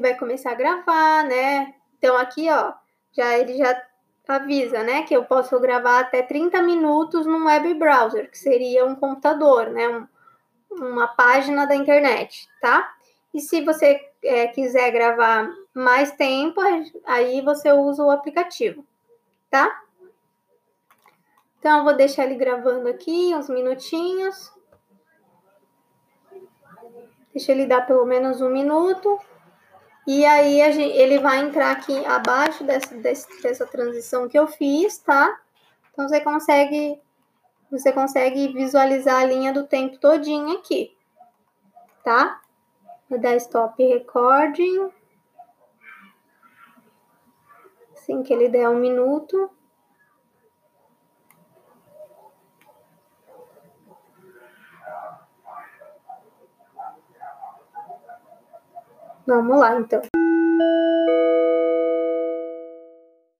vai começar a gravar, né? Então aqui, ó, já ele já avisa, né, que eu posso gravar até 30 minutos num web browser, que seria um computador, né, um, uma página da internet, tá? E se você é, quiser gravar mais tempo, aí você usa o aplicativo, tá? Então, eu vou deixar ele gravando aqui uns minutinhos. Deixa ele dar pelo menos um minuto. E aí gente, ele vai entrar aqui abaixo dessa, dessa transição que eu fiz, tá? Então você consegue você consegue visualizar a linha do tempo todinho aqui, tá? Vou dar stop recording. Assim que ele der um minuto. Vamos lá, então.